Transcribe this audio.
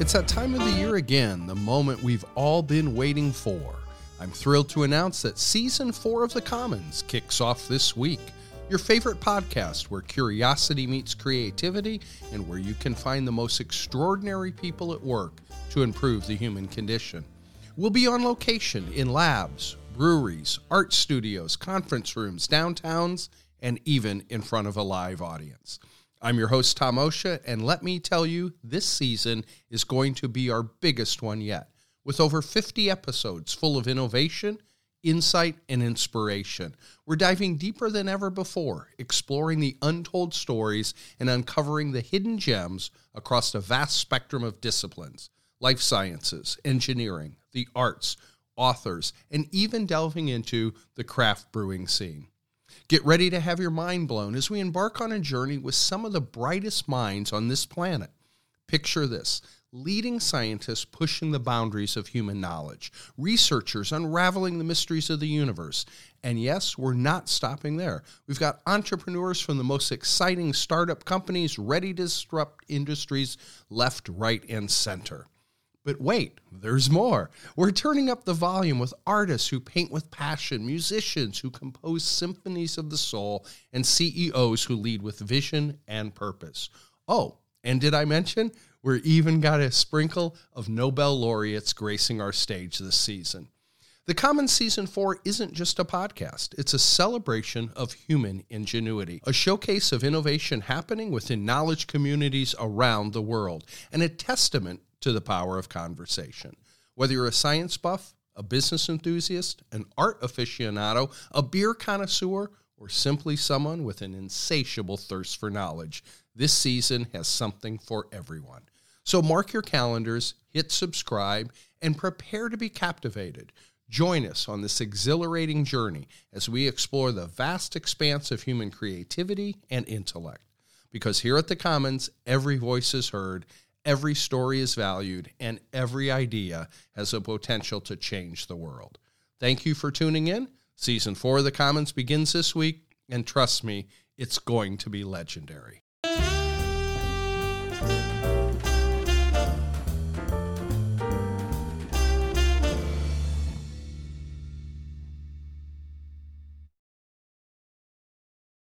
It's that time of the year again, the moment we've all been waiting for. I'm thrilled to announce that season four of The Commons kicks off this week. Your favorite podcast where curiosity meets creativity and where you can find the most extraordinary people at work to improve the human condition. We'll be on location in labs, breweries, art studios, conference rooms, downtowns, and even in front of a live audience. I'm your host, Tom Osha, and let me tell you, this season is going to be our biggest one yet, with over 50 episodes full of innovation, insight, and inspiration. We're diving deeper than ever before, exploring the untold stories and uncovering the hidden gems across a vast spectrum of disciplines life sciences, engineering, the arts, authors, and even delving into the craft brewing scene. Get ready to have your mind blown as we embark on a journey with some of the brightest minds on this planet. Picture this leading scientists pushing the boundaries of human knowledge, researchers unraveling the mysteries of the universe. And yes, we're not stopping there. We've got entrepreneurs from the most exciting startup companies ready to disrupt industries left, right, and center. But wait, there's more. We're turning up the volume with artists who paint with passion, musicians who compose symphonies of the soul, and CEOs who lead with vision and purpose. Oh, and did I mention we're even got a sprinkle of Nobel laureates gracing our stage this season? The Commons Season 4 isn't just a podcast, it's a celebration of human ingenuity, a showcase of innovation happening within knowledge communities around the world, and a testament to the power of conversation. Whether you're a science buff, a business enthusiast, an art aficionado, a beer connoisseur, or simply someone with an insatiable thirst for knowledge, this season has something for everyone. So mark your calendars, hit subscribe, and prepare to be captivated. Join us on this exhilarating journey as we explore the vast expanse of human creativity and intellect. Because here at the Commons, every voice is heard Every story is valued, and every idea has a potential to change the world. Thank you for tuning in. Season four of The Commons begins this week, and trust me, it's going to be legendary.